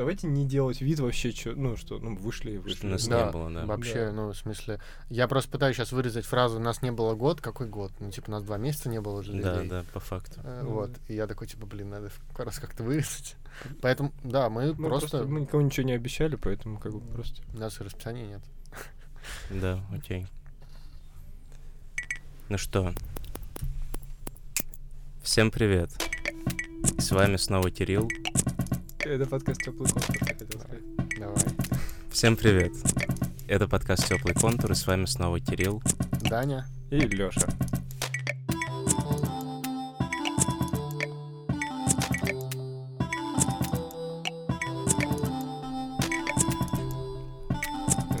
давайте не делать вид вообще, чё, ну, что, ну, вышли и Что вышли. нас Да, не было, да. Вообще, Да. ну, в смысле, я просто пытаюсь сейчас вырезать фразу «нас не было год». Какой год? Ну, типа, нас два месяца не было уже Да, людей. да, по факту. Э, Мгм. Вот. И я такой, типа, блин, надо как раз как-то вырезать. Поэтому, да, мы Мы просто... Мы никому ничего не обещали, поэтому как бы просто... У нас и расписания нет. Да, окей. Ну что, всем привет. С вами снова Кирилл. Это подкаст «Теплый контур», я хотел сказать. Давай. Всем привет. Это подкаст Теплый контур, и с вами снова Кирилл. Даня. И Лёша.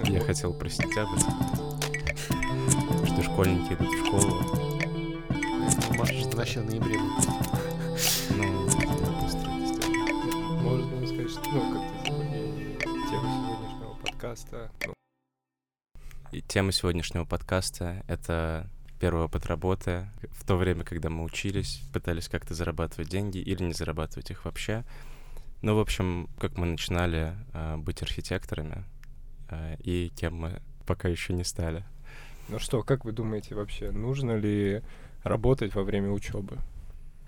Я хотел про сентябрь что школьники идут в школу. Это вообще в ноябре выпустить. Что, ну, как-то сегодня тема сегодняшнего подкаста. Ну, И тема сегодняшнего подкаста — это первый опыт работы в то время, когда мы учились, пытались как-то зарабатывать деньги или не зарабатывать их вообще. Ну, в общем, как мы начинали э, быть архитекторами, э, и кем мы пока еще не стали. ну что, как вы думаете вообще, нужно ли работать во время учебы?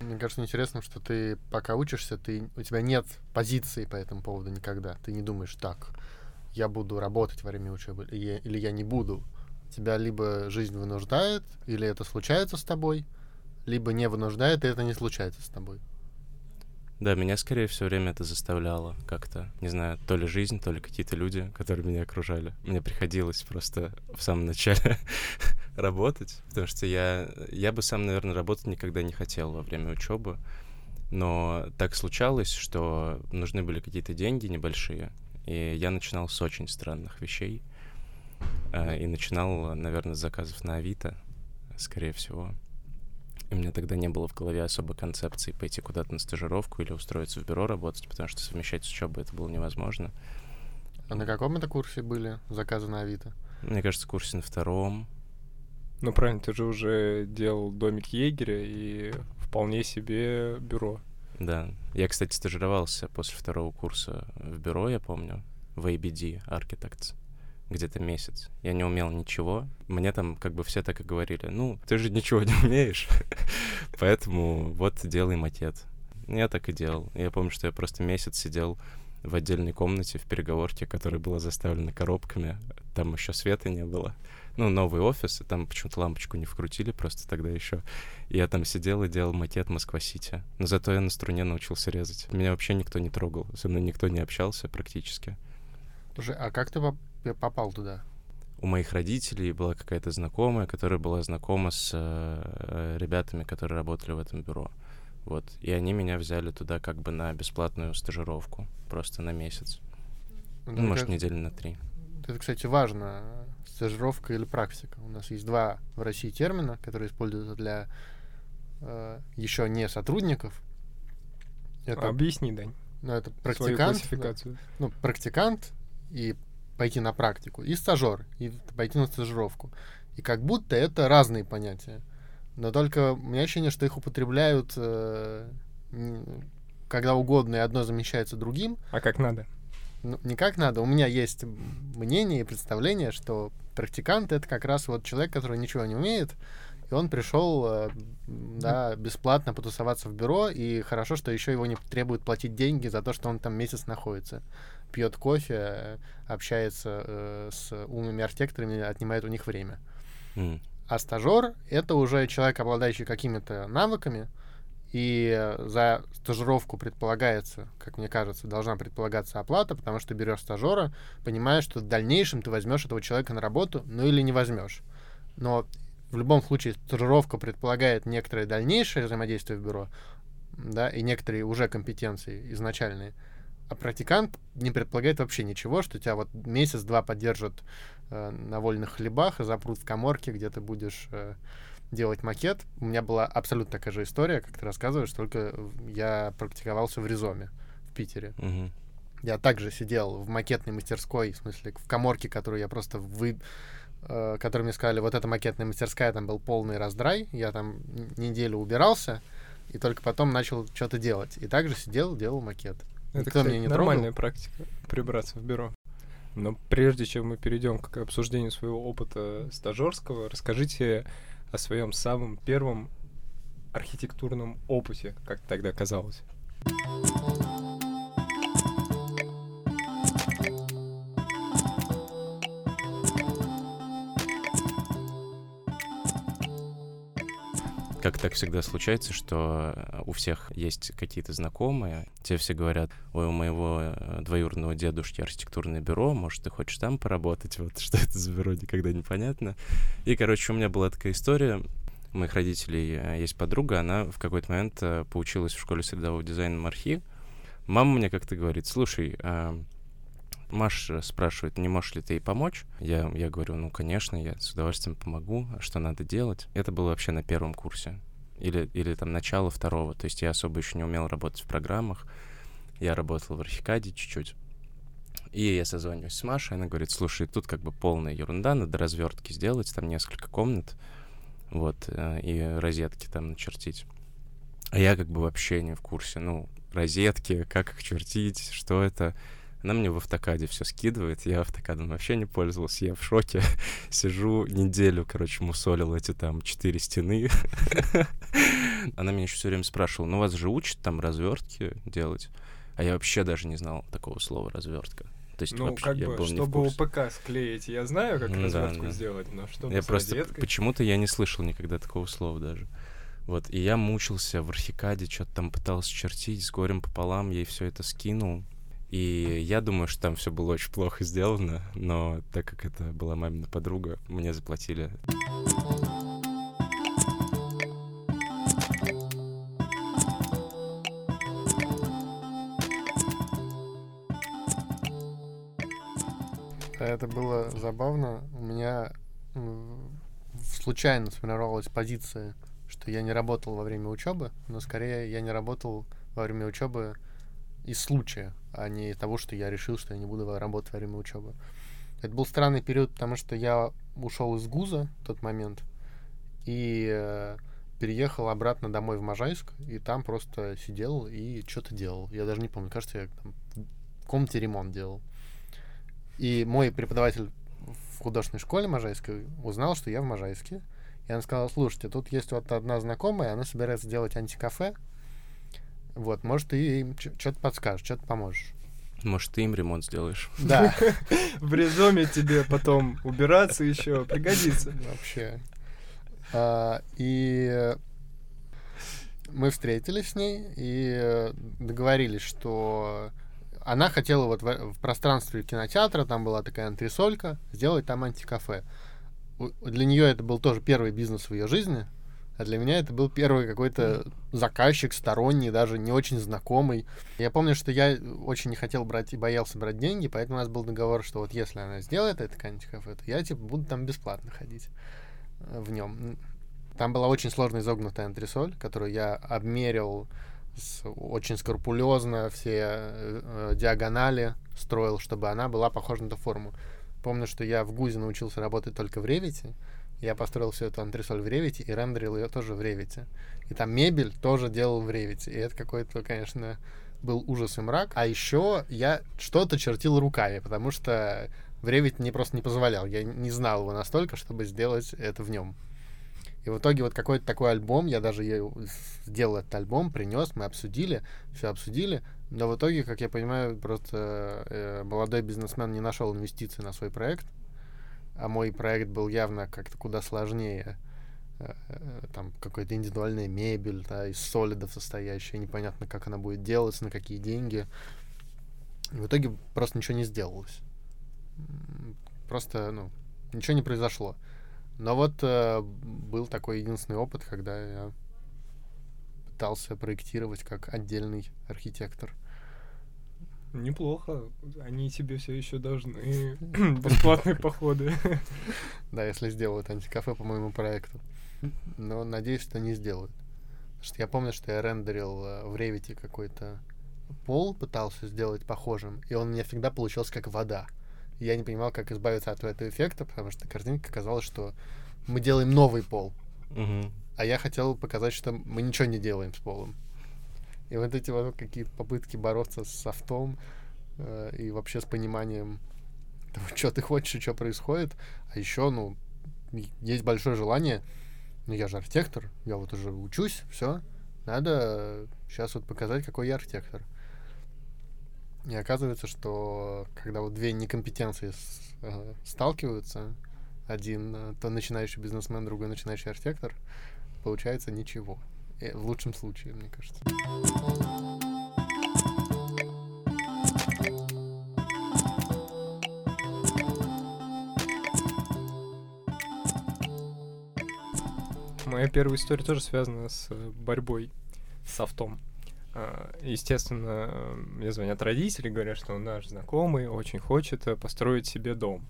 Мне кажется интересным, что ты пока учишься, ты, у тебя нет позиции по этому поводу никогда. Ты не думаешь, так, я буду работать во время учебы или или я не буду. Тебя либо жизнь вынуждает, или это случается с тобой, либо не вынуждает, и это не случается с тобой. Да, меня скорее все время это заставляло как-то, не знаю, то ли жизнь, то ли какие-то люди, которые меня окружали. Мне приходилось просто в самом начале работать, потому что я, я бы сам, наверное, работать никогда не хотел во время учебы, но так случалось, что нужны были какие-то деньги небольшие, и я начинал с очень странных вещей, э, и начинал, наверное, с заказов на Авито, скорее всего. И у меня тогда не было в голове особо концепции пойти куда-то на стажировку или устроиться в бюро работать, потому что совмещать с учебой это было невозможно. А на каком это курсе были заказы на Авито? Мне кажется, курсе на втором. Ну, правильно, ты же уже делал домик егеря и вполне себе бюро. Да. Я, кстати, стажировался после второго курса в бюро, я помню, в ABD Architects. Где-то месяц. Я не умел ничего. Мне там как бы все так и говорили, ну, ты же ничего не умеешь, поэтому вот делай макет. Я так и делал. Я помню, что я просто месяц сидел в отдельной комнате в переговорке, которая была заставлена коробками. Там еще света не было. Ну, новый офис, и там почему-то лампочку не вкрутили просто тогда еще. И я там сидел и делал макет Москва-Сити. Но зато я на струне научился резать. Меня вообще никто не трогал, со мной никто не общался практически. Слушай, а как ты поп- попал туда? У моих родителей была какая-то знакомая, которая была знакома с э, ребятами, которые работали в этом бюро. Вот. И они меня взяли туда как бы на бесплатную стажировку. Просто на месяц. Ну, Ну, может, недели на три. Это, кстати, важно, стажировка или практика. У нас есть два в России термина, которые используются для еще не сотрудников. Это, Объясни, Дань, ну, это свою практикант, классификацию. ну, практикант и пойти на практику, и стажер, и пойти на стажировку. И как будто это разные понятия. Но только у меня ощущение, что их употребляют э, когда угодно, и одно замещается другим. А как надо? Ну, не как надо. У меня есть мнение и представление, что практикант это как раз вот человек, который ничего не умеет, и он пришел, э, да, бесплатно потусоваться в бюро, и хорошо, что еще его не требуют платить деньги за то, что он там месяц находится. Пьет кофе, э, общается э, с умными архитекторами, отнимает у них время. М. А стажер — это уже человек, обладающий какими-то навыками, и за стажировку предполагается, как мне кажется, должна предполагаться оплата, потому что берешь стажера, понимаешь, что в дальнейшем ты возьмешь этого человека на работу, ну или не возьмешь. Но в любом случае стажировка предполагает некоторое дальнейшее взаимодействие в бюро, да, и некоторые уже компетенции изначальные. А практикант не предполагает вообще ничего, что тебя вот месяц-два поддержат э, на вольных хлебах и запрут в коморке, где ты будешь э, делать макет. У меня была абсолютно такая же история, как ты рассказываешь, только я практиковался в Ризоме в Питере. Мгм. Я также сидел в макетной мастерской, в смысле, в коморке, которую я просто вы... э, которую мне сказали, вот эта макетная мастерская, там был полный раздрай. Я там неделю убирался, и только потом начал что-то делать. И также сидел, делал макет. Это, Никто кстати, меня не нормальная трогал. практика прибраться в бюро. Но прежде чем мы перейдем к обсуждению своего опыта стажерского, расскажите о своем самом первом архитектурном опыте, как тогда казалось. Как так всегда случается, что э, у всех есть какие-то знакомые, те все говорят, ой, у моего э, двоюродного дедушки архитектурное бюро, может, ты хочешь там поработать, вот что это за бюро, никогда непонятно. И, короче, у меня была такая история, у моих родителей э, есть подруга, она в какой-то момент поучилась в школе средового дизайна МАРХИ. Мама мне как-то говорит, слушай, а, Маша спрашивает, не можешь ли ты ей помочь? Я, я говорю, ну, конечно, я с удовольствием помогу. А что надо делать? Это было вообще на первом курсе. Или, или там начало второго. То есть я особо еще не умел работать в программах. Я работал в Архикаде чуть-чуть. И я созваниваюсь с Машей, она говорит, слушай, тут как бы полная ерунда, надо развертки сделать, там несколько комнат, вот, э, и розетки там начертить. А я как бы вообще не в курсе, ну, розетки, как их чертить, что это. Она мне в автокаде все скидывает, я автокадом вообще не пользовался, я в шоке. Сижу неделю, короче, мусолил эти там четыре стены. Она меня еще все время спрашивала, ну вас же учат там развертки делать? А я вообще даже не знал такого слова развертка. То есть Ну, вообще как я бы, был не в чтобы курсе. ОПК склеить, я знаю, как Ну да, развертку да. сделать, но чтобы Я просто розеткой... почему-то я не слышал никогда такого слова даже. Вот, и я мучился в архикаде, что-то там пытался чертить, с горем пополам ей все это скинул. И я думаю, что там все было очень плохо сделано, но так как это была мамина подруга, мне заплатили. Это было забавно. У меня случайно сформировалась позиция, что я не работал во время учебы, но скорее я не работал во время учебы из случая, а не того, что я решил, что я не буду работать во время учебы. Это был странный период, потому что я ушел из ГУЗа в тот момент и э, переехал обратно домой в Можайск, и там просто сидел и что-то делал. Я даже не помню, кажется, я там в комнате ремонт делал. И мой преподаватель в художественной школе Можайской узнал, что я в Можайске. И она сказала, слушайте, тут есть вот одна знакомая, она собирается делать антикафе. Вот, может, ты им что-то подскажешь, что-то поможешь. Может, ты им ремонт сделаешь? Да, В резюме тебе потом убираться еще пригодится. вообще. А, И мы встретились с ней и договорились, что она хотела вот в, в пространстве кинотеатра, там была такая антресолька, сделать там антикафе. У- Для нее это был тоже первый бизнес в ее жизни, а для меня это был первый какой-то заказчик сторонний, даже не очень знакомый. Я помню, что я очень не хотел брать и боялся брать деньги, поэтому у нас был договор, что вот если она сделает это антикафе, то я типа буду там бесплатно ходить э, в нем. Там была очень сложно изогнутая антресоль, которую я обмерил с- очень скрупулезно, все э, э, диагонали строил, чтобы она была похожа на эту форму. Помню, что я в ГУЗе научился работать только в Ревите. Я построил всю эту антресоль в Ревите и рендерил ее тоже в Ревите. И там мебель тоже делал в Ревите. И это какой-то, конечно, был ужас и мрак. А еще я что-то чертил руками, потому что в Revit мне просто не позволял. Я не знал его настолько, чтобы сделать это в нем. И в итоге вот какой-то такой альбом, я даже сделал этот альбом, принес, мы обсудили, все обсудили, но в итоге, как я понимаю, просто э, молодой бизнесмен не нашел инвестиций на свой проект, а мой проект был явно как-то куда сложнее. Э, э, Там какая-то индивидуальная мебель, да, из солидов состоящая, непонятно, как она будет делаться, на какие деньги. И в итоге просто ничего не сделалось. Просто, ну, ничего не произошло. Но вот э, был такой единственный опыт, когда я пытался проектировать как отдельный архитектор. Неплохо. Они тебе все еще должны бесплатные походы. Да, если сделают антикафе по моему проекту. Но надеюсь, что не сделают. Потому что я помню, что я рендерил э, в Revit какой-то пол, пытался сделать похожим, и он у меня всегда получался как вода. Я не понимал, как избавиться от этого эффекта, потому что картинка казалось, что мы делаем новый пол. Мгм. А я хотел показать, что мы ничего не делаем с полом. И вот эти вот какие-то попытки бороться с софтом э, и вообще с пониманием того, что ты хочешь и что происходит. А еще, ну, есть большое желание, ну, я же архитектор, я вот уже учусь, все, надо сейчас вот показать, какой я архитектор. И оказывается, что когда вот две некомпетенции с, э, сталкиваются, один э, то начинающий бизнесмен, другой начинающий архитектор, получается ничего. Э, в лучшем случае, мне кажется. Моя первая история тоже связана с э, борьбой с софтом. А, Естественно, мне звонят родители, говорят, что наш знакомый очень хочет э, построить себе дом.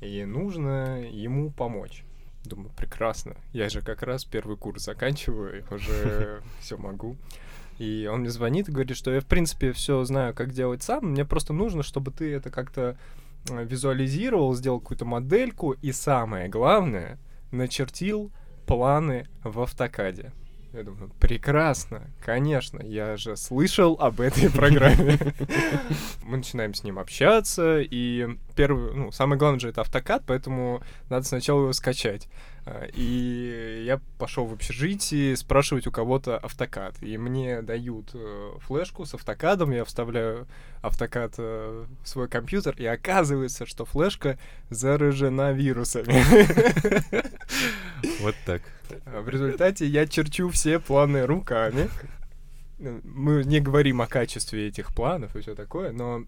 И нужно ему помочь. Думаю, прекрасно. Я же как раз первый курс заканчиваю, уже все могу. И он мне звонит и говорит, что я, в принципе, все знаю, как делать сам. Мне просто нужно, чтобы ты это как-то э, визуализировал, сделал какую-то модельку и самое главное, начертил планы в автокаде. Я думаю, прекрасно, конечно, я же слышал об этой программе. Мы начинаем с ним общаться, и первый, ну, самое главное же это автокад, поэтому надо сначала его скачать. А, И я пошел в общежитие спрашивать у кого-то автокад. И мне дают э, флешку с автокадом, я вставляю автокад э, в свой компьютер, и оказывается, что флешка заражена вирусами. Вот так. В результате я черчу все планы руками. Мы не говорим о качестве этих планов и все такое, но,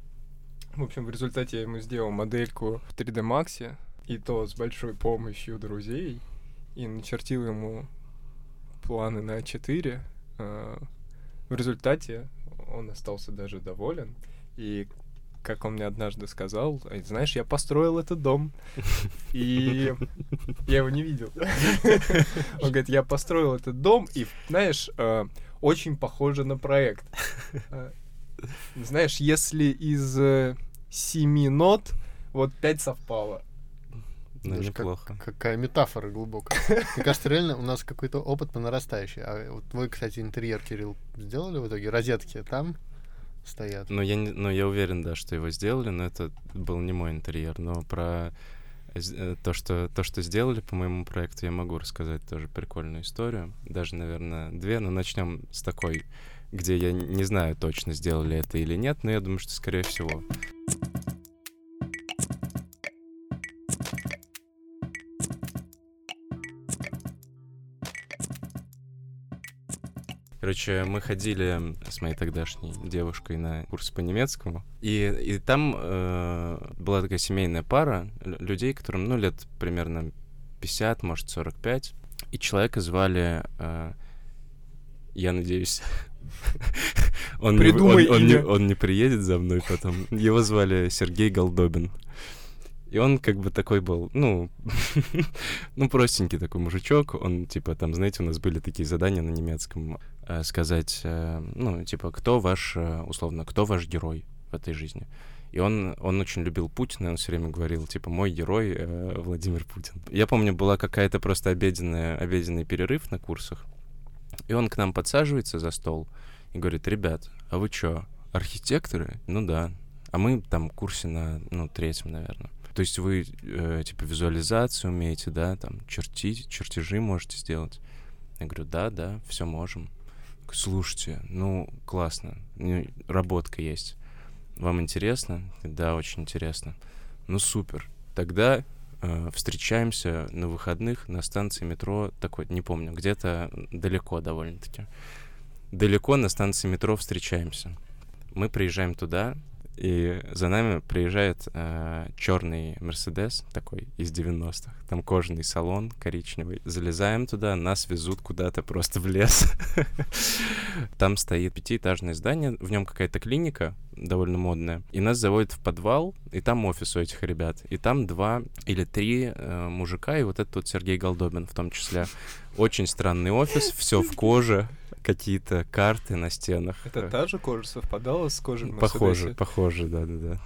в общем, в результате я ему сделал модельку в 3D Max, и то с большой помощью друзей, и начертил ему планы на 4. В результате он остался даже доволен, и как он мне однажды сказал, «Эй, знаешь, я построил этот дом, и я его не видел. Он говорит, я построил этот дом, и, знаешь, э, очень похоже на проект. Э, Знаешь, если из э, семи нот вот пять совпало. Ну, Даже как- неплохо. какая метафора глубокая. Мне кажется, реально у нас какой-то опыт по нарастающей. А вот вы, кстати, интерьер, Кирилл, сделали в итоге? Розетки там стоят? Ну, я, не, ну, я уверен, да, что его сделали, но это был не мой интерьер. Но про з- э, то, что, то, что сделали по моему проекту, я могу рассказать тоже прикольную историю. Даже, наверное, две, но начнем с такой, где я не знаю точно, сделали это или нет, но я думаю, что, скорее всего. Короче, мы ходили с моей тогдашней девушкой на курс по немецкому, и, и там э, была такая семейная пара лю- людей, которым, ну, лет примерно 50, может, 45, и человека звали, э, я надеюсь, он, не, Придумай он, он не, он не приедет за мной потом. Его звали Сергей Голдобин. И он как бы такой был, ну, ну, простенький такой мужичок. Он, типа, там, знаете, у нас были такие задания на немецком. Э, сказать, э, ну, типа, кто ваш, э, условно, кто ваш герой в этой жизни. И он, он очень любил Путина, он все время говорил, типа, мой герой э, Владимир Путин. Я помню, была какая-то просто обеденная, обеденный перерыв на курсах, и он к нам подсаживается за стол и говорит, ребят, а вы чё, архитекторы? Ну да. А мы там в курсе на, ну, третьем, наверное. То есть вы, э, типа, визуализацию умеете, да, там, чертить, чертежи можете сделать? Я говорю, да, да, все можем. Говорю, Слушайте, ну, классно, работка есть. Вам интересно? Да, очень интересно. Ну, супер. Тогда э, встречаемся на выходных на станции метро, такой, не помню, где-то далеко довольно-таки. Далеко на станции метро встречаемся. Мы приезжаем туда, и за нами приезжает черный Мерседес такой из 90-х. Там кожаный салон коричневый. Залезаем туда, нас везут куда-то просто в лес. Там стоит пятиэтажное здание, в нем какая-то клиника довольно модная. И нас заводят в подвал, и там офис у этих ребят. И там два или три э, мужика, и вот этот вот Сергей Голдобин в том числе. Очень странный офис, все в коже, какие-то карты на стенах. Это та же кожа совпадала с кожей Похоже, похоже, да-да-да.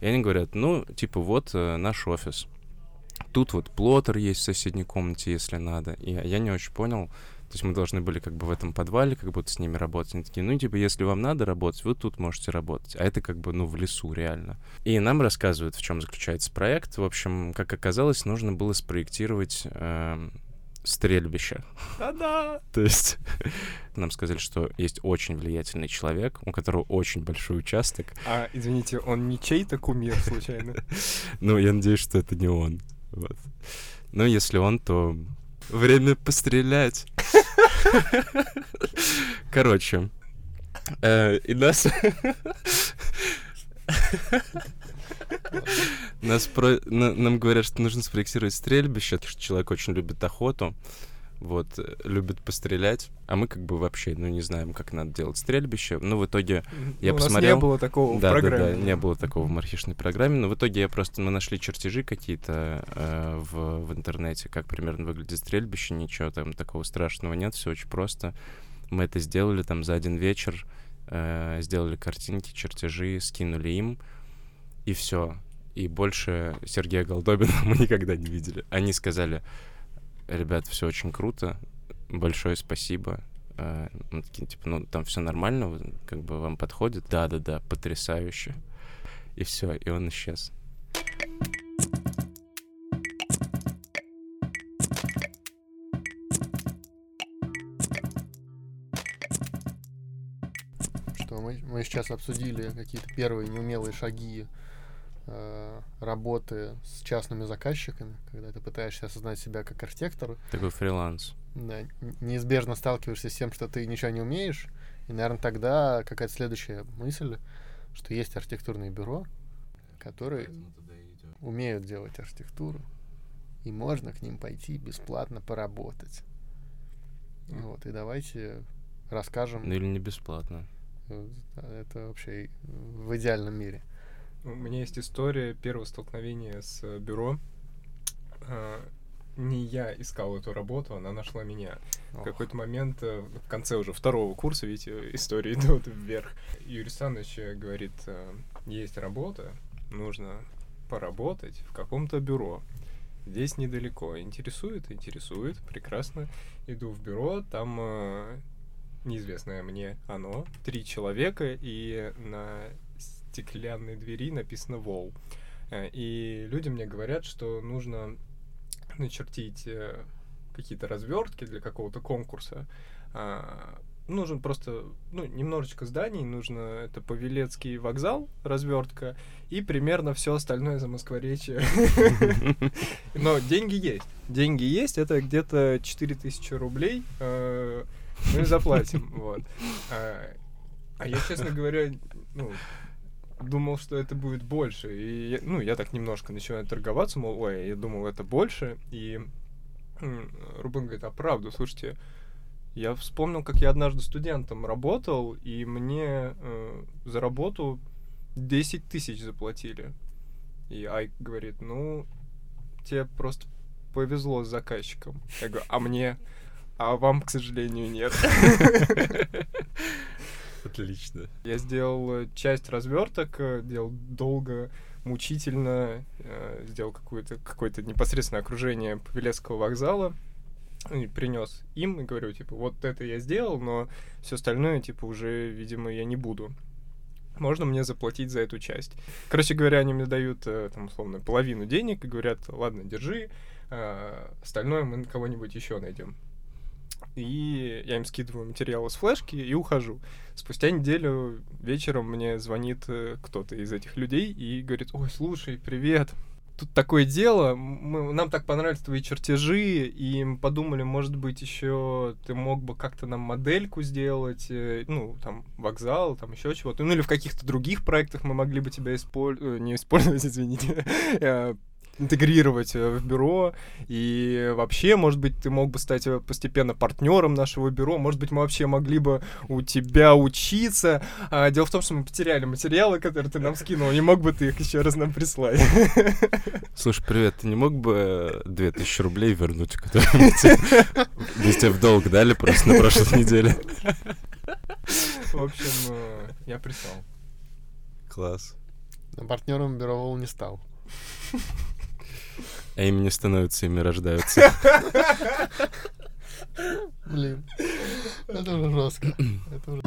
И они говорят, ну, типа, вот э, наш офис. Тут вот плотер есть в соседней комнате, если надо. И я не очень понял, То есть мы должны были как бы в этом подвале как будто с ними работать. Они такие, ну, типа, если вам надо работать, вы тут можете работать. А это как бы, ну, в лесу реально. И нам рассказывают, в чем заключается проект. В общем, как оказалось, нужно было спроектировать э, стрельбище. Да-да! То есть нам сказали, что есть очень влиятельный человек, у которого очень большой участок. А, извините, он не чей-то кумир, случайно? Ну, я надеюсь, что это не он. Вот. Ну, если он, то время пострелять. Короче, э, и нас... Нас про... на- нам говорят, что нужно спроектировать стрельбище, что человек очень любит охоту, вот, э, любит пострелять, а мы как бы вообще, ну, не знаем, как надо делать стрельбище. Ну, в итоге Я Ну, посмотрел. не было такого в да, да, программе. да, не было такого в мархишной программе, но в итоге я просто, мы нашли чертежи какие-то э, в, в интернете, как примерно выглядит стрельбище, ничего там такого страшного нет, все очень просто. Мы это сделали там за один вечер, э, сделали картинки, чертежи, скинули им, и все. И больше Сергея Голдобина мы никогда не видели. Они сказали, ребят, все очень круто, большое спасибо. Э, Мы такие, типа, ну, там все нормально, как бы вам подходит. Да-да-да, потрясающе. И все, и он исчез. Что мы, мы сейчас обсудили какие-то первые неумелые шаги работы с частными заказчиками, когда ты пытаешься осознать себя как архитектор, Такой фриланс. да, неизбежно сталкиваешься с тем, что ты ничего не умеешь, и, наверное, тогда какая-то следующая мысль, что есть архитектурные бюро, которые умеют делать архитектуру, и можно к ним пойти бесплатно поработать. Вот, и давайте расскажем Ну или не бесплатно. э, это вообще в идеальном мире. У меня есть история первого столкновения с э, бюро. А, Не я искал эту работу, она нашла меня. В Ох. какой-то момент, э, в конце уже второго курса, видите, истории идут вверх. Юрий Александрович э, говорит, есть работа, нужно поработать в каком-то бюро. Здесь недалеко. Интересует? Интересует. Прекрасно. Иду в бюро, там э, неизвестное мне оно. Три человека, и на стеклянной двери написано «Вол». Э, И люди мне говорят, что нужно начертить э, какие-то развертки для какого-то конкурса. А, нужен просто, ну, немножечко зданий, нужно это Павелецкий вокзал, развертка, и примерно все остальное за Москворечье. Но деньги есть. Деньги есть, это где-то 4000 рублей. э, Мы заплатим, вот. А а я, честно говоря, ну, думал, что это будет больше. И, ну, я так немножко начинаю торговаться, мол, ой, я думал, это больше. И Рубен говорит, а правда, слушайте, я вспомнил, как я однажды студентом работал, и мне э, за работу 10 тысяч заплатили. И Айк говорит, ну, тебе просто повезло с заказчиком. Я говорю, а мне? А вам, к сожалению, нет. Отлично. Я сделал э, часть разверток, э, делал долго, мучительно, э, сделал какое-то какое-то непосредственное окружение Павелецкого вокзала и принес им и говорю, типа, вот это я сделал, но все остальное, типа, уже, видимо, я не буду. Можно мне заплатить за эту часть. Короче говоря, они мне дают, там, условно, половину денег и говорят, ладно, держи, остальное мы кого-нибудь еще найдем. И я им скидываю материалы с флешки и ухожу. Спустя неделю вечером мне звонит э, кто-то из этих людей и говорит, ой, слушай, привет, тут такое дело, мы, нам так понравились твои чертежи, и мы подумали, может быть, еще ты мог бы как-то нам модельку сделать, э, ну, там, вокзал, там еще чего-то, ну, или в каких-то других проектах мы могли бы тебя использовать, не использовать, извините, э, интегрировать э, в бюро, и вообще, может быть, ты мог бы стать э, постепенно партнером нашего бюро, может быть, мы вообще могли бы у тебя учиться. А, дело в том, что мы потеряли материалы, которые ты нам скинул, не мог бы ты их еще раз нам прислать? Слушай, привет, ты не мог бы 2000 рублей вернуть, которые мы тебе, в долг дали просто на прошлой неделе? В общем, э, я прислал. Класс. Но партнером бюро Вол не стал. А ими не становятся, ими рождаются. Блин. Это уже жестко. Это уже...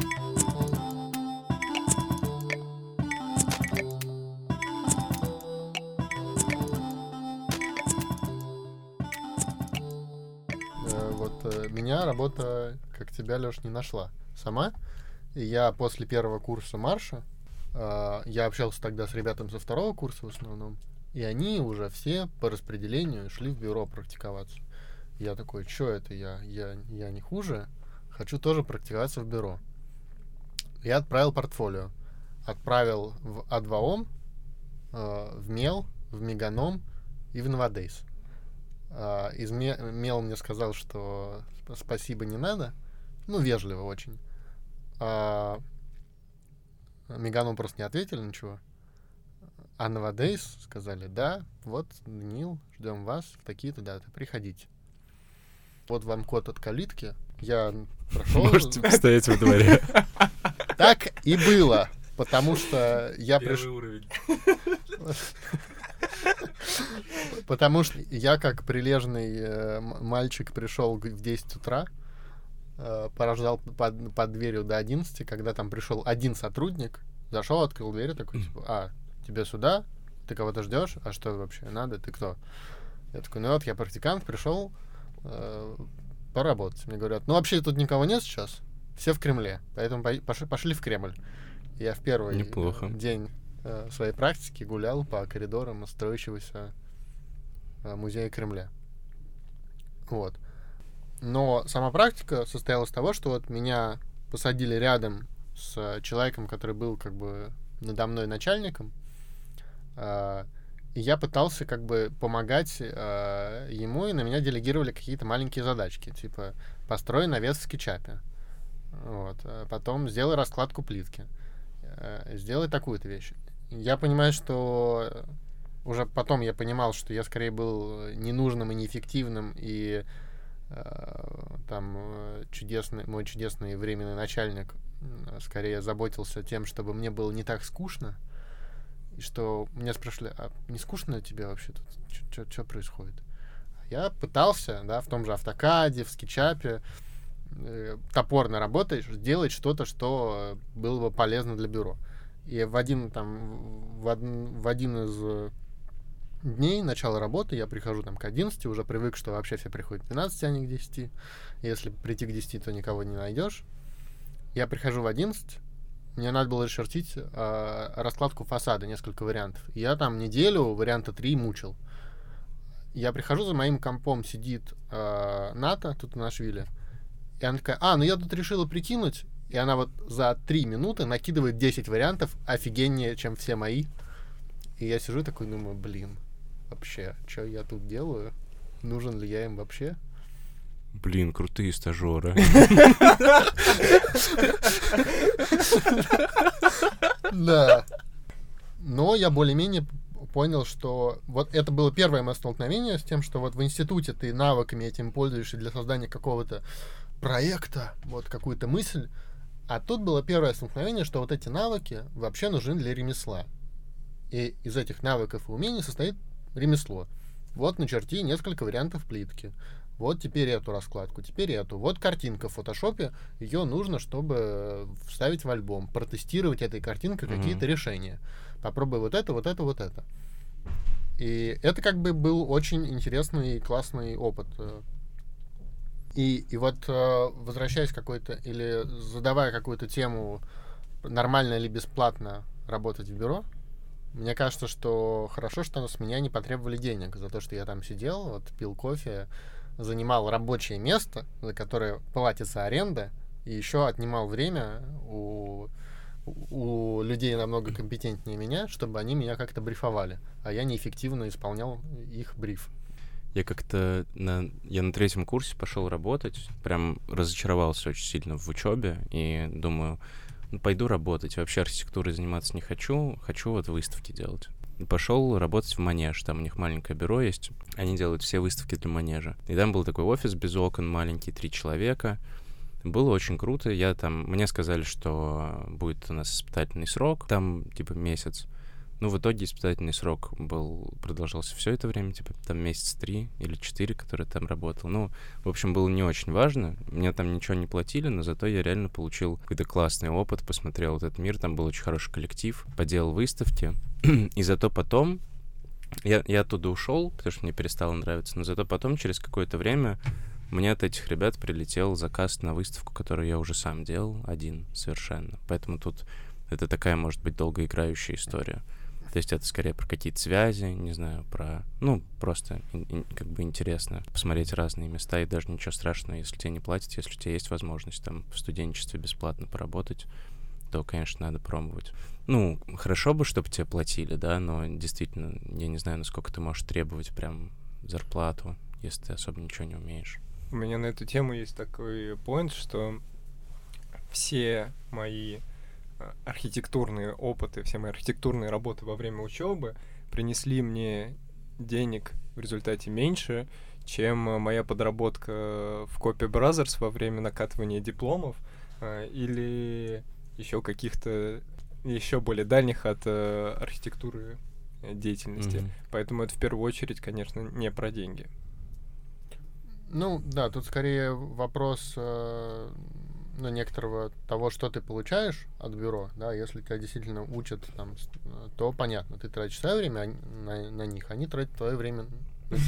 Э, Вот э, меня работа, как тебя, Леш, не нашла сама. И я после первого курса марша, э, я общался тогда с ребятами со второго курса в основном, и они уже все по распределению шли в бюро практиковаться. Я такой, что это я? я? Я не хуже, хочу тоже практиковаться в бюро. Я отправил портфолио. Отправил в А2ОМ, э, в МЕЛ, в Меганом и в Новодейс. А, Из Ме- Мел мне сказал, что сп- спасибо не надо. Ну, вежливо очень. А Меганом просто не ответили ничего. А Новодейс сказали, да, вот, Даниил, ждем вас в такие-то даты, приходите. Вот вам код от калитки. Я прошел. Можете постоять во дворе. Так и было. Потому что я пришел... Потому что я, как прилежный э, мальчик, пришел в 10 утра, э, порождал под, под дверью до 11, когда там пришел один сотрудник, зашел, открыл дверь, и такой, типа, а, тебе сюда? Ты кого-то ждешь? А что вообще надо? Ты кто? Я такой, ну вот, я практикант, пришел э, поработать. Мне говорят, ну вообще тут никого нет сейчас, все в Кремле, поэтому пошли, пошли в Кремль. Я в первый э, Неплохо. день э, своей практики гулял по коридорам строящегося э, музея Кремля. Вот. Но сама практика состояла из того, что вот меня посадили рядом с э, человеком, который был как бы надо мной начальником, э, и я пытался как бы помогать э, ему, и на меня делегировали какие-то маленькие задачки, типа построй навес в скетчапе, вот, э, потом сделай раскладку плитки, э, сделай такую-то вещь. Я понимаю, что уже потом я понимал, что я скорее был ненужным и неэффективным, и э, там чудесный, мой чудесный временный начальник скорее заботился тем, чтобы мне было не так скучно, и что меня спрашивали, а не скучно тебе вообще тут? Что происходит? Я пытался, да, в том же автокаде, в скетчапе, э, топорно работаешь, сделать что-то, что было бы полезно для бюро. И в один там в один, в один из э, дней начала работы я прихожу там к 11, уже привык, что вообще все приходят к 12, а не к 10. Если прийти к 10, то никого не найдешь. Я прихожу в 11, мне надо было расчертить э, раскладку фасада, несколько вариантов. Я там неделю варианта 3 мучил. Я прихожу, за моим компом сидит э, Ната, тут в Нашвиле. И она такая, а, ну я тут решила прикинуть. И она вот за 3 минуты накидывает 10 вариантов офигеннее, чем все мои. И я сижу такой, думаю, блин, вообще, что я тут делаю? Нужен ли я им вообще? Блин, крутые стажеры. Да. Но я более-менее понял, что вот это было первое мое столкновение с тем, что вот в институте ты навыками этим пользуешься для создания какого-то проекта, вот какую-то мысль, а тут было первое столкновение, что вот эти навыки вообще нужны для ремесла. И из этих навыков и умений состоит ремесло. Вот начерти несколько вариантов плитки. Вот теперь эту раскладку, теперь эту. Вот картинка в фотошопе, ее нужно, чтобы вставить в альбом, протестировать этой картинкой Мгм. какие-то решения. Попробуй вот это, вот это, вот это. И это как бы был очень интересный и классный опыт. э. И, и вот э, возвращаясь какой-то, или задавая какую-то тему, нормально или бесплатно работать в бюро, мне кажется, что хорошо, что с меня не потребовали денег за то, что я там сидел, вот пил кофе, занимал рабочее место, за которое платится аренда, и еще отнимал время у, у людей намного компетентнее меня, чтобы они меня как-то брифовали, а я неэффективно исполнял их бриф. Я как-то на... Я на третьем курсе пошел работать, прям разочаровался очень сильно в учебе и думаю, ну, пойду работать. Вообще архитектурой заниматься не хочу, хочу вот выставки делать. Пошел работать в Манеж, там у них маленькое бюро есть, они делают все выставки для Манежа. И там был такой офис без окон, маленький, три человека. Было очень круто. Я там, мне сказали, что будет у нас испытательный срок, там типа месяц. Ну, в итоге испытательный срок был, продолжался все это время, типа там месяц три или четыре, который там работал. Ну, в общем, было не очень важно. Мне там ничего не платили, но зато я реально получил какой-то классный опыт, посмотрел этот мир, там был очень хороший коллектив, поделал выставки. И зато потом я, я оттуда ушел, потому что мне перестало нравиться, но зато потом, через какое-то время, мне от этих ребят прилетел заказ на выставку, которую я уже сам делал, один совершенно. Поэтому тут это такая, может быть, долгоиграющая история. То есть это скорее про какие-то связи, не знаю, про... Ну, просто как бы интересно посмотреть разные места, и даже ничего страшного, если тебе не платят, если у тебя есть возможность там в студенчестве бесплатно поработать, то, конечно, надо пробовать. Ну, хорошо бы, чтобы тебе платили, да, но действительно, я не знаю, насколько ты можешь требовать прям зарплату, если ты особо ничего не умеешь. У меня на эту тему есть такой поинт, что все мои архитектурные опыты, все мои архитектурные работы во время учебы принесли мне денег в результате меньше, чем моя подработка в Copy Brothers во время накатывания дипломов а, или еще каких-то еще более дальних от э, архитектуры э, деятельности. Mm-hmm. Поэтому это в первую очередь, конечно, не про деньги. Ну, да, тут скорее вопрос э, ну, некоторого того, что ты получаешь от бюро, да, если тебя действительно учат там, то понятно, ты тратишь свое время на, на них, они тратят твое время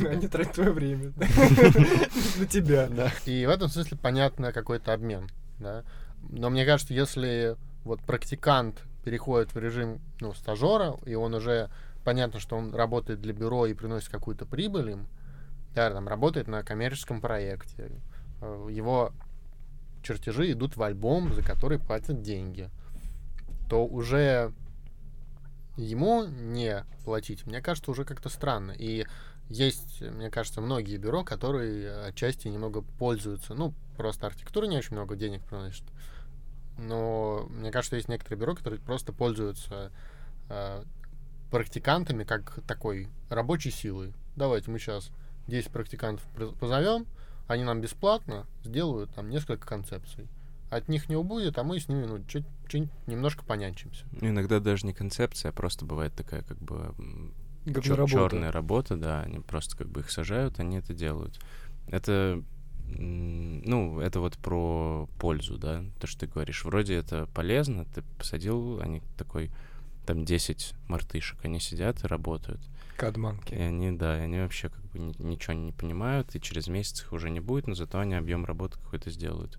они тратят твое время на тебя. И в этом смысле понятно какой-то обмен, да. Но мне кажется, если вот практикант переходит в режим ну, стажера, и он уже понятно, что он работает для бюро и приносит какую-то прибыль им, да, там работает на коммерческом проекте, э, его чертежи идут в альбом, за который платят деньги, то уже ему не платить, мне кажется, уже как-то странно. И есть, мне кажется, многие бюро, которые отчасти немного пользуются, ну, просто архитектура не очень много денег приносит, но мне кажется, есть некоторые бюро, которые просто пользуются э, практикантами как такой рабочей силой. Давайте мы сейчас 10 практикантов позовем, они нам бесплатно сделают там несколько концепций. От них не убудет, а мы с ними ну, чуть, чуть немножко понянчимся. Иногда даже не концепция, а просто бывает такая как бы черная работа, да, они просто как бы их сажают, они это делают. Это ну, это вот про пользу, да, то, что ты говоришь. Вроде это полезно, ты посадил, они такой, там 10 мартышек, они сидят и работают. Кадманки. И они, да, они вообще как бы ничего не понимают, и через месяц их уже не будет, но зато они объем работы какой-то сделают.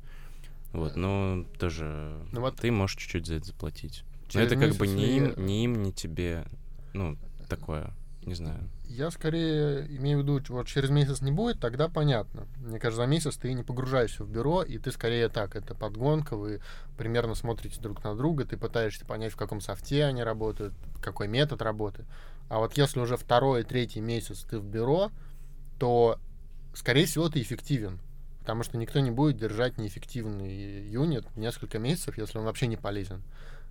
Вот, но тоже ну, вот ты можешь чуть-чуть за это заплатить. Но это как бы не им, не им, не тебе, ну, такое не знаю. Я скорее имею в виду, вот через месяц не будет, тогда понятно. Мне кажется, за месяц ты не погружаешься в бюро, и ты скорее так, это подгонка, вы примерно смотрите друг на друга, ты пытаешься понять, в каком софте они работают, какой метод работы. А вот если уже второй, третий месяц ты в бюро, то, скорее всего, ты эффективен. Потому что никто не будет держать неэффективный юнит несколько месяцев, если он вообще не полезен.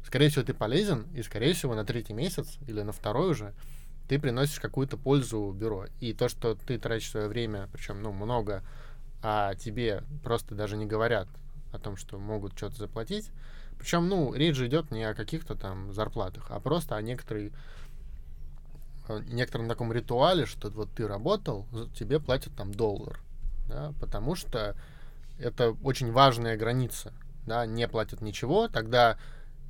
Скорее всего, ты полезен, и, скорее всего, на третий месяц или на второй уже ты приносишь какую-то пользу бюро. И то, что ты тратишь свое время, причем, ну, много, а тебе просто даже не говорят о том, что могут что-то заплатить. Причем, ну, речь же идет не о каких-то там зарплатах, а просто о некоторой некотором таком ритуале, что вот ты работал, тебе платят там доллар, да, потому что это очень важная граница, да, не платят ничего, тогда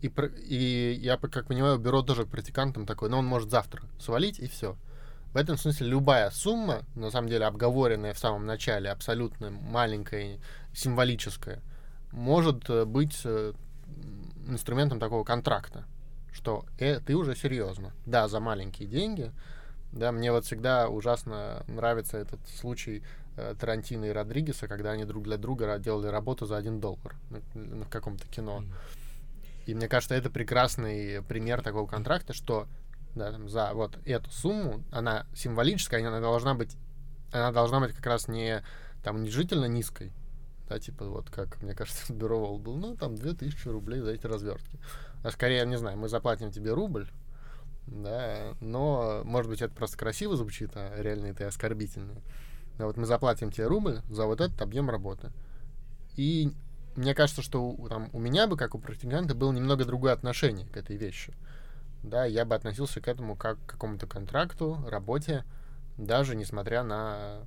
и, и я, как понимаю, бюро тоже практикантом такой, но он может завтра свалить, и все. В этом смысле любая сумма, на самом деле обговоренная в самом начале, абсолютно маленькая, символическая, может э, быть э, инструментом такого контракта, что э, ты уже серьезно. Да, за маленькие деньги. Да, мне вот всегда ужасно нравится этот случай э, Тарантино и Родригеса, когда они друг для друга делали работу за один доллар в каком-то кино. И мне кажется, это прекрасный пример такого контракта, что да, там, за вот эту сумму, она символическая, она должна быть, она должна быть как раз не там унижительно низкой, да, типа вот как, мне кажется, бюро был, ну, там 2000 рублей за эти развертки. А скорее, не знаю, мы заплатим тебе рубль, да, но, может быть, это просто красиво звучит, а реально это оскорбительно. Да, вот мы заплатим тебе рубль за вот этот объем работы. И мне кажется, что там, у меня бы, как у практиканта, было немного другое отношение к этой вещи. да, я бы относился к этому как к какому-то контракту, работе, даже несмотря на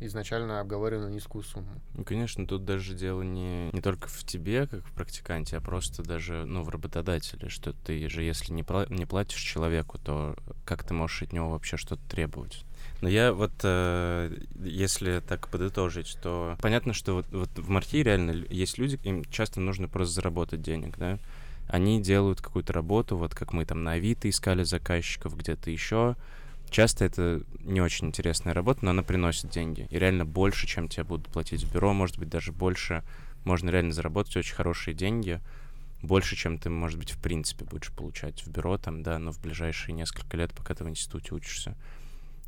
изначально обговоренную низкую сумму. Ну, конечно, тут даже дело не, не только в тебе, как в практиканте, а просто даже, ну, в работодателе, что ты же, если не, пла- не платишь человеку, то как ты можешь от него вообще что-то требовать? Но я вот, э, если так подытожить, то понятно, что вот, вот в Марти реально есть люди, им часто нужно просто заработать денег, да? Они делают какую-то работу, вот как мы там на Авито искали заказчиков, где-то еще, Часто это не очень интересная работа, но она приносит деньги. И реально больше, чем тебе будут платить в бюро, может быть, даже больше. Можно реально заработать очень хорошие деньги. Больше, чем ты, может быть, в принципе будешь получать в бюро, там, да, но в ближайшие несколько лет, пока ты в институте учишься.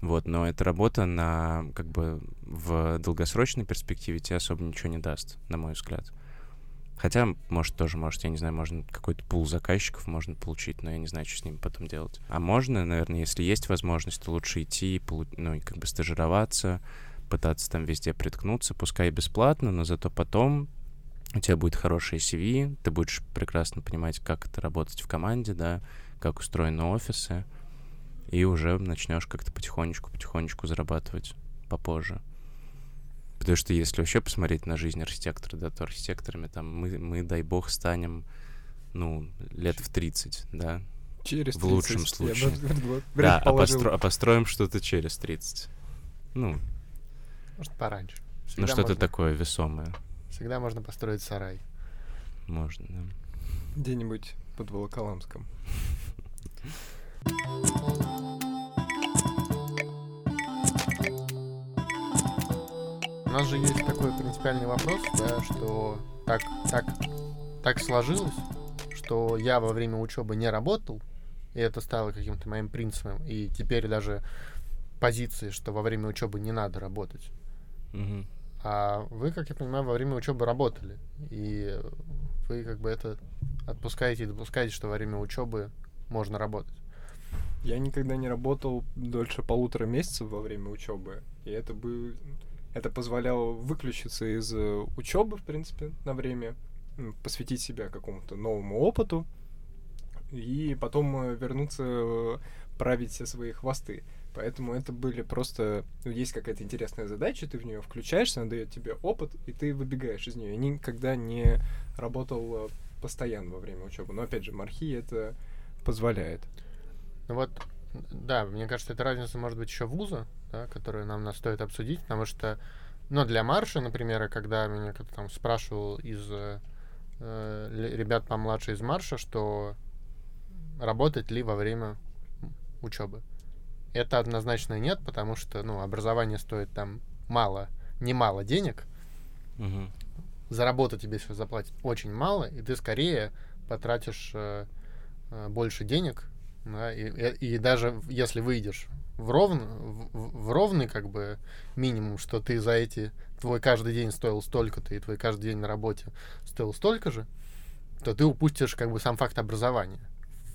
Вот, но эта работа на, как бы, в долгосрочной перспективе тебе особо ничего не даст, на мой взгляд. Хотя, может, тоже, может, я не знаю, можно какой-то пул заказчиков можно получить, но я не знаю, что с ними потом делать. А можно, наверное, если есть возможность, то лучше идти, ну, и как бы стажироваться, пытаться там везде приткнуться, пускай бесплатно, но зато потом у тебя будет хорошее CV, ты будешь прекрасно понимать, как это работать в команде, да, как устроены офисы, и уже начнешь как-то потихонечку-потихонечку зарабатывать попозже. Потому что если вообще посмотреть на жизнь архитектора, да, то архитекторами там мы, мы дай бог, станем, ну, лет в 30, да? Через 30, В лучшем случае. Я да, а, постро- а построим что-то через 30. Ну, Может, пораньше. Всегда ну, что-то можно... такое весомое. Всегда можно построить сарай. Можно, да. Где-нибудь под Волоколамском. нас же есть такой принципиальный вопрос, да, что так, так, так сложилось, что я во время учебы не работал, и это стало каким-то моим принципом, и теперь даже позиции, что во время учебы не надо работать. Угу. А вы, как я понимаю, во время учебы работали, и вы как бы это отпускаете и допускаете, что во время учебы можно работать. Я никогда не работал дольше полутора месяцев во время учебы, и это бы это позволяло выключиться из э, учебы, в принципе, на время, посвятить себя какому-то новому опыту и потом э, вернуться э, править все свои хвосты. Поэтому это были просто... Ну, есть какая-то интересная задача, ты в нее включаешься, она дает тебе опыт, и ты выбегаешь из нее. Я никогда не работал постоянно во время учебы. Но опять же, мархи это позволяет. Ну вот, да, мне кажется, эта разница может быть еще вуза, да, которую нам стоит обсудить, потому что, ну, для марша, например, когда меня кто-то там спрашивал из э, ребят помладше из марша, что работать ли во время учебы. Это однозначно нет, потому что, ну, образование стоит там мало, немало денег. Угу. За работу тебе сейчас заплатят очень мало, и ты скорее потратишь э, э, больше денег, да, и, и, даже если выйдешь в, ровн, в, в ровный как бы минимум, что ты за эти твой каждый день стоил столько-то, и твой каждый день на работе стоил столько же, то ты упустишь как бы сам факт образования,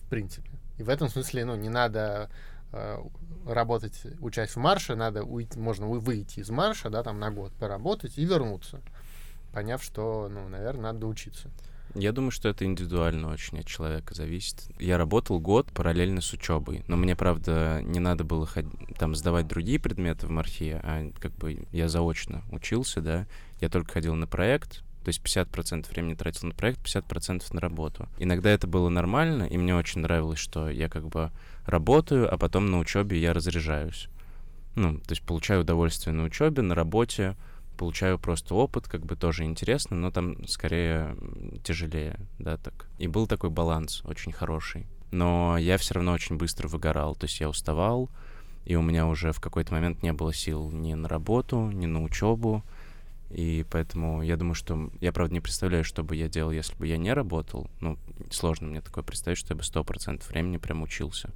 в принципе. И в этом смысле, ну, не надо э, работать, участь в марше, надо уйти, можно выйти из марша, да, там на год поработать и вернуться, поняв, что, ну, наверное, надо учиться. Я думаю, что это индивидуально очень от человека зависит. Я работал год параллельно с учебой, но мне, правда, не надо было там сдавать другие предметы в Мархе, а как бы я заочно учился, да, я только ходил на проект, то есть 50% времени тратил на проект, 50% на работу. Иногда это было нормально, и мне очень нравилось, что я как бы работаю, а потом на учебе я разряжаюсь. Ну, то есть получаю удовольствие на учебе, на работе, получаю просто опыт, как бы тоже интересно, но там скорее тяжелее, да, так. И был такой баланс очень хороший. Но я все равно очень быстро выгорал, то есть я уставал, и у меня уже в какой-то момент не было сил ни на работу, ни на учебу, и поэтому я думаю, что... Я, правда, не представляю, что бы я делал, если бы я не работал. Ну, сложно мне такое представить, что я бы сто процентов времени прям учился.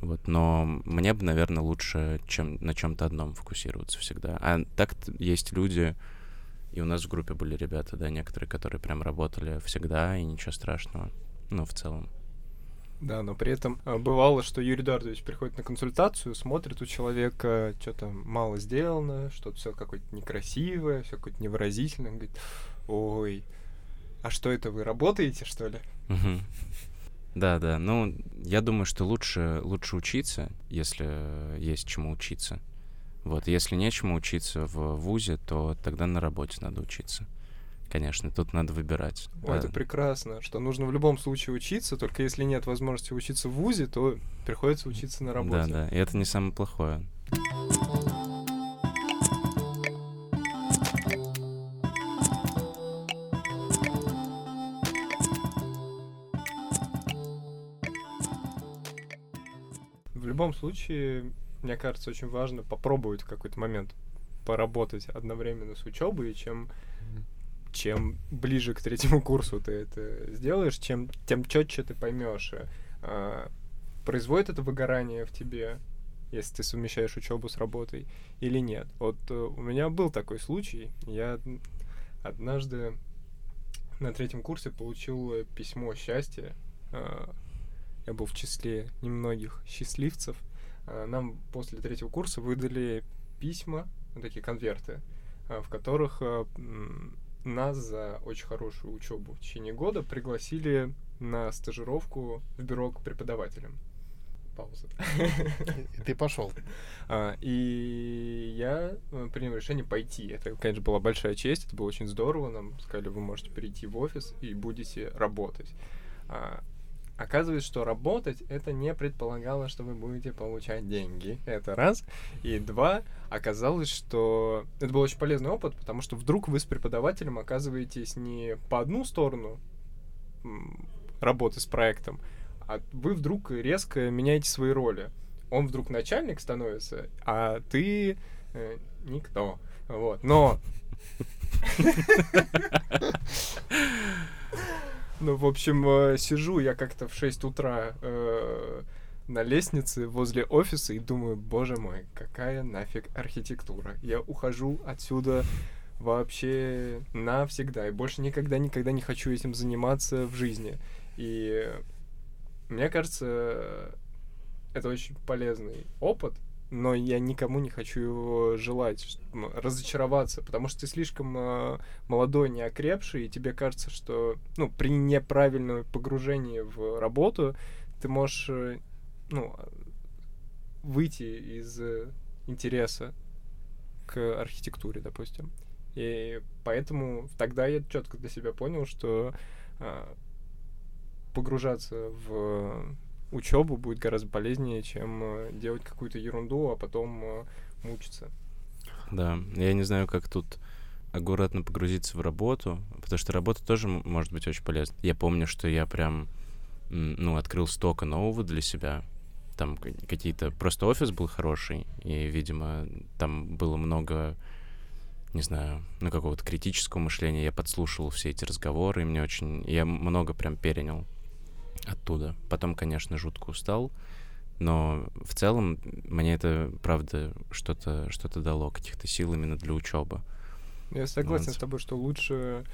Вот, но мне бы, наверное, лучше чем на чем-то одном фокусироваться всегда. А так есть люди, и у нас в группе были ребята, да, некоторые, которые прям работали всегда, и ничего страшного. Ну, в целом. Да, но при этом а, бывало, что Юрий Эдуардович приходит на консультацию, смотрит у человека, что-то мало сделано, что-то все какое-то некрасивое, все какое-то невыразительное. Он говорит, ой, а что это вы работаете, что ли? Да, да. Ну, я думаю, что лучше, лучше учиться, если есть чему учиться. Вот, если нечему учиться в ВУЗе, то тогда на работе надо учиться. Конечно, тут надо выбирать. Ой, А, это прекрасно, что нужно в любом случае учиться, только если нет возможности учиться в ВУЗе, то приходится учиться на работе. Да, да. И это не самое плохое. Любом случае, мне кажется, очень важно попробовать в какой-то момент поработать одновременно с учебой, и чем чем ближе к третьему курсу ты это сделаешь, чем тем четче ты поймешь, э, а, производит это выгорание в тебе, если ты совмещаешь учебу с работой, или нет. Вот э, у меня был такой случай. Я од- однажды на третьем курсе получил письмо счастья. А, Я был в числе немногих счастливцев. А, Нам после третьего курса выдали письма, такие конверты, а, в которых а, нас за очень хорошую учебу в течение года пригласили на стажировку в бюро к преподавателям. Пауза. Ты пошел. И я э, принял решение пойти. Это, конечно, была большая честь, это было очень здорово. Нам сказали, вы можете перейти в офис и будете работать. Оказывается, что работать это не предполагало, что вы будете получать деньги. Это раз. И два, оказалось, что это был очень полезный опыт, потому что вдруг вы с преподавателем оказываетесь не по одну сторону работы с проектом, а вы вдруг резко меняете свои роли. Он вдруг начальник становится, а ты э, никто. Вот. Но Ну, в общем, э, сижу я как-то в 6 утра э, на лестнице возле офиса и думаю, боже мой, какая нафиг архитектура. Я ухожу отсюда вообще навсегда и больше никогда-никогда не хочу этим заниматься в жизни. И мне кажется, это очень полезный опыт, но я никому не хочу его желать, разочароваться, потому что ты слишком э, молодой, неокрепший, и тебе кажется, что ну, при неправильном погружении в работу ты можешь э, ну, выйти из э, интереса к архитектуре, допустим. И поэтому тогда я четко для себя понял, что э, погружаться в учебу будет гораздо полезнее, чем э, делать какую-то ерунду, а потом э, мучиться. Да, я не знаю, как тут аккуратно погрузиться в работу, потому что работа тоже может быть очень полезна. Я помню, что я прям, ну, открыл столько нового для себя. Там ка- какие-то... Просто офис был хороший, и, видимо, там было много, не знаю, ну, какого-то критического мышления. Я подслушивал все эти разговоры, и мне очень... Я много прям перенял оттуда. Потом, конечно, жутко устал, но в целом мне это, правда, что-то что дало, каких-то сил именно для учебы. Я согласен Вот. с тобой, что лучше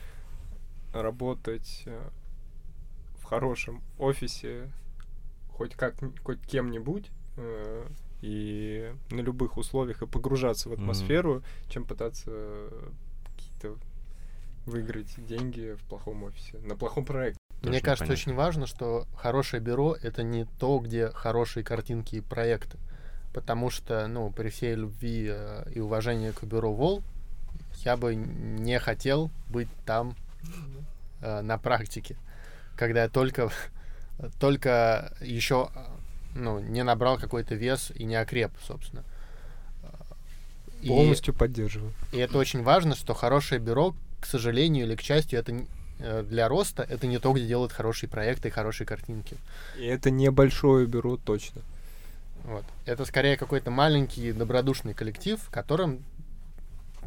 работать э, в хорошем офисе хоть как хоть кем-нибудь э, и на любых условиях и погружаться в атмосферу, чем пытаться какие-то выиграть деньги в плохом офисе, на плохом проекте. Мне кажется, понятно. очень важно, что хорошее бюро — это не то, где хорошие картинки и проекты. Потому что, ну, при всей любви э, и уважении к бюро ВОЛ, я бы не хотел быть там э, на практике, когда я только, только еще ну, не набрал какой-то вес и не окреп, собственно. И- Полностью поддерживаю. и это очень важно, что хорошее бюро, к сожалению или к счастью, это для роста, это не то, где делают хорошие проекты и хорошие картинки. И это небольшое бюро точно. Вот. Это скорее какой-то маленький добродушный коллектив, в котором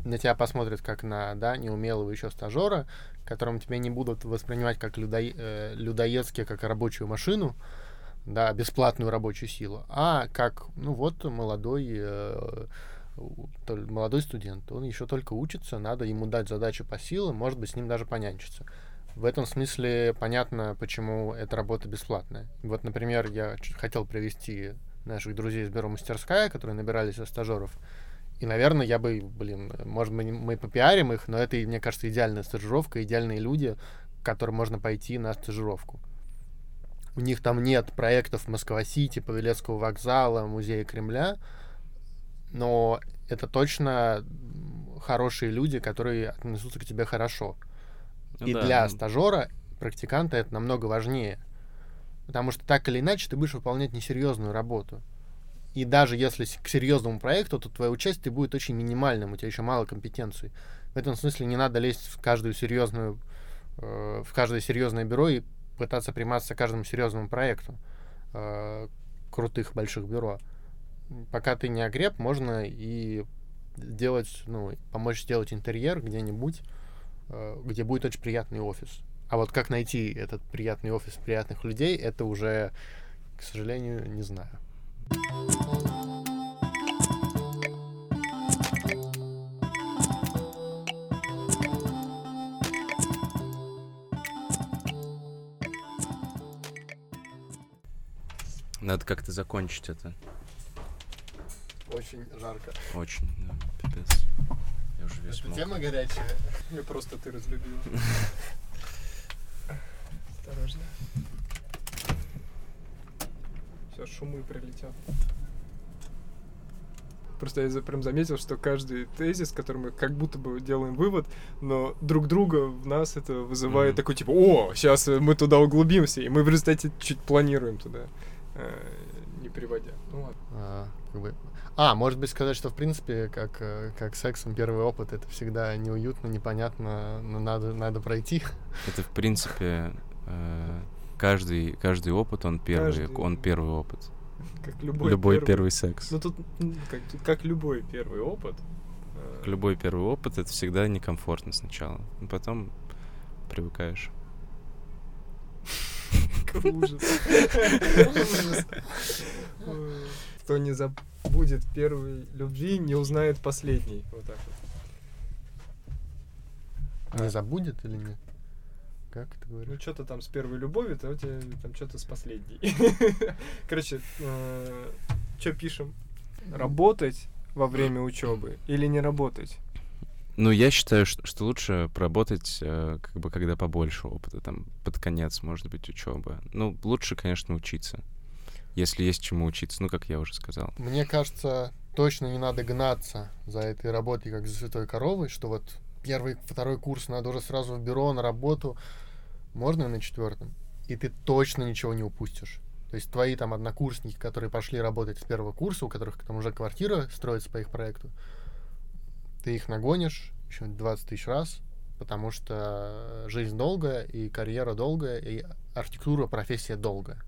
на тебя посмотрят как на да, неумелого еще стажера, которым тебя не будут воспринимать как людо- э, людоедски, как рабочую машину, да, бесплатную рабочую силу, а как, ну вот, молодой, э, молодой студент, он еще только учится, надо ему дать задачу по силам, может быть, с ним даже понянчиться. В этом смысле понятно, почему эта работа бесплатная. Вот, например, я хотел привести наших друзей из бюро «Мастерская», которые набирались со стажеров. И, наверное, я бы, блин, может быть, мы попиарим их, но это, мне кажется, идеальная стажировка, идеальные люди, к которым можно пойти на стажировку. у них там нет проектов Москва-Сити, Павелецкого вокзала, Музея Кремля, но это точно хорошие люди, которые отнесутся к тебе хорошо. Ну И да, для стажера, практиканта это намного важнее. Потому что так или иначе ты будешь выполнять несерьезную работу. И даже если к серьезному проекту, то твое участие будет очень минимальным, у тебя еще мало компетенций. В этом смысле не надо лезть в каждую серьезную, э, в каждое серьезное бюро и пытаться приматься к каждому серьезному проекту э, крутых больших бюро. Пока ты не огреб, можно и сделать, ну, помочь сделать интерьер где-нибудь, где будет очень приятный офис. А вот как найти этот приятный офис приятных людей, это уже, к сожалению, не знаю. Надо как-то закончить это. Очень жарко. Очень, да, пипец. Я уже весь мокрый. горячая. Мне просто ты разлюбил. Осторожно. Все, шумы прилетят. Просто я прям заметил, что каждый тезис, который мы как будто бы делаем вывод, но друг друга в нас это вызывает Мгм. такой типа, о, сейчас мы туда углубимся, и мы в результате чуть планируем туда, э, не приводя. Ну ладно. А, как бы- а, может быть сказать, что в принципе, как, э, как с сексом первый опыт, это всегда неуютно, непонятно, но надо, надо пройти. Это, в принципе, э, каждый, каждый опыт, он первый, Каждый. он первый опыт. Как любой, Любой первый секс. Ну тут м, как, тут как любой первый опыт. э, Как Любой первый опыт, это всегда некомфортно сначала. Но потом привыкаешь. Ужас. Ужас. Кто не забудет первой любви, не узнает последней. Вот так вот. Не А. забудет или нет? Как ты Ну, говоришь? что-то там с первой любовью, то у тебя там что-то с последней. Короче, что пишем? Работать во время учебы или не работать? Ну, я считаю, что, что лучше поработать, э, как бы, когда побольше опыта, там, под конец, может быть, учебы. Ну, лучше, конечно, учиться. Если есть чему учиться, ну, как я уже сказал. Мне кажется, точно не надо гнаться за этой работой, как за святой коровой, что вот первый, второй курс надо уже сразу в бюро на работу. Можно и на четвертом. И ты точно ничего не упустишь. То есть твои там однокурсники, которые пошли работать с первого курса, у которых там уже квартира строится по их проекту, ты их нагонишь еще 20 тысяч раз, потому что жизнь долгая, и карьера долгая, и архитектура профессия долгая.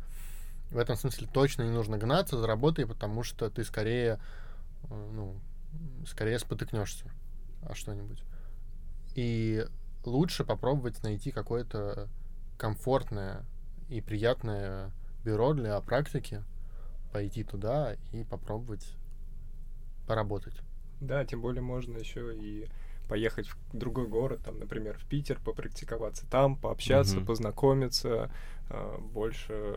В этом смысле точно не нужно гнаться за работой, потому что ты скорее, э, ну, скорее спотыкнешься о что-нибудь. И лучше попробовать найти какое-то комфортное и приятное бюро для практики, пойти туда и попробовать поработать. Да, тем более можно еще и поехать в другой город, там, например, в Питер, попрактиковаться там, пообщаться, Мгм. познакомиться, э, больше,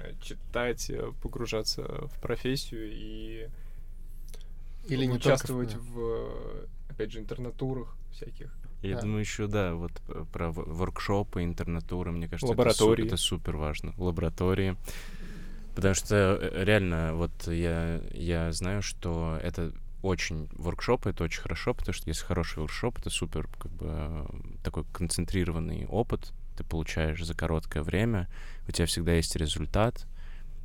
знаю, читать, э, погружаться в профессию и Или не участвовать только в- в, э, опять же, интернатурах всяких. Я Да. думаю, еще, да, вот п- про воркшопы, интернатуры, мне кажется, это Лаборатории. Это, супер важно. Лаборатории. Потому что э, реально, вот я, я знаю, что это очень воркшоп, это очень хорошо, потому что если хороший воркшоп, это супер как бы э, такой концентрированный опыт, ты получаешь за короткое время, у тебя всегда есть результат,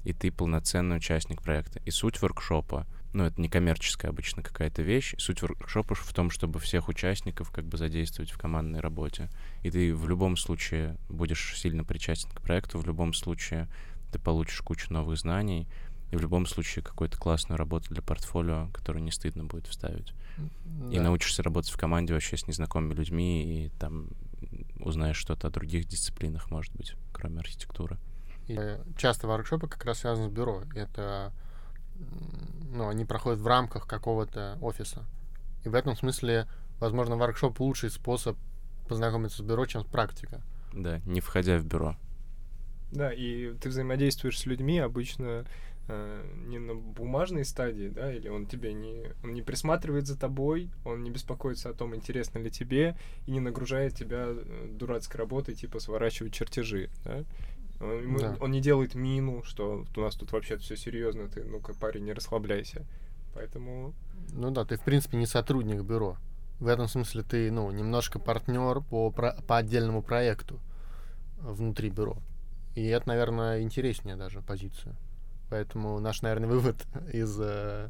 и ты полноценный участник проекта. И суть воркшопа, ну, это не коммерческая обычно какая-то вещь, суть воркшопа в том, чтобы всех участников как бы задействовать в командной работе. И ты в любом случае будешь сильно причастен к проекту, в любом случае ты получишь кучу новых знаний, и в любом случае какую-то классную работу для портфолио, которую не стыдно будет вставить. И Да. научишься работать в команде вообще с незнакомыми людьми, и там узнаешь что-то о других дисциплинах, может быть, кроме архитектуры. И, часто воркшопы как раз связаны с бюро. Это, ну, они проходят в рамках какого-то офиса. И в этом смысле, возможно, воркшоп лучший способ познакомиться с бюро, чем практика. Да, не входя в бюро. Да, и ты взаимодействуешь с людьми обычно не на бумажной стадии, да, или он тебе не, он не присматривает за тобой, он не беспокоится о том, интересно ли тебе, и не нагружает тебя э, дурацкой работой, типа сворачивать чертежи, да. Он, Да. он не делает мину, что у нас тут вообще все серьезно, ты, ну-ка, парень, не расслабляйся. Поэтому Ну да, ты, в принципе, не сотрудник бюро. В этом смысле ты, ну, немножко партнер по, по отдельному проекту внутри бюро. И это, наверное, интереснее даже позиция. Поэтому наш, наверное, вывод из э,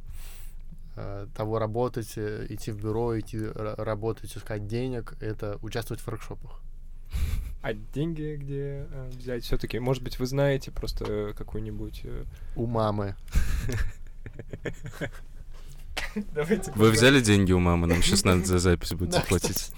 э, того работать, э, идти в бюро, идти ра- работать, искать денег, это участвовать в воркшопах. А деньги где э, взять? Все-таки, может быть, вы знаете просто э, какую-нибудь... э, У мамы. Давайте Вы взяли деньги у мамы? Нам сейчас надо за запись будет заплатить.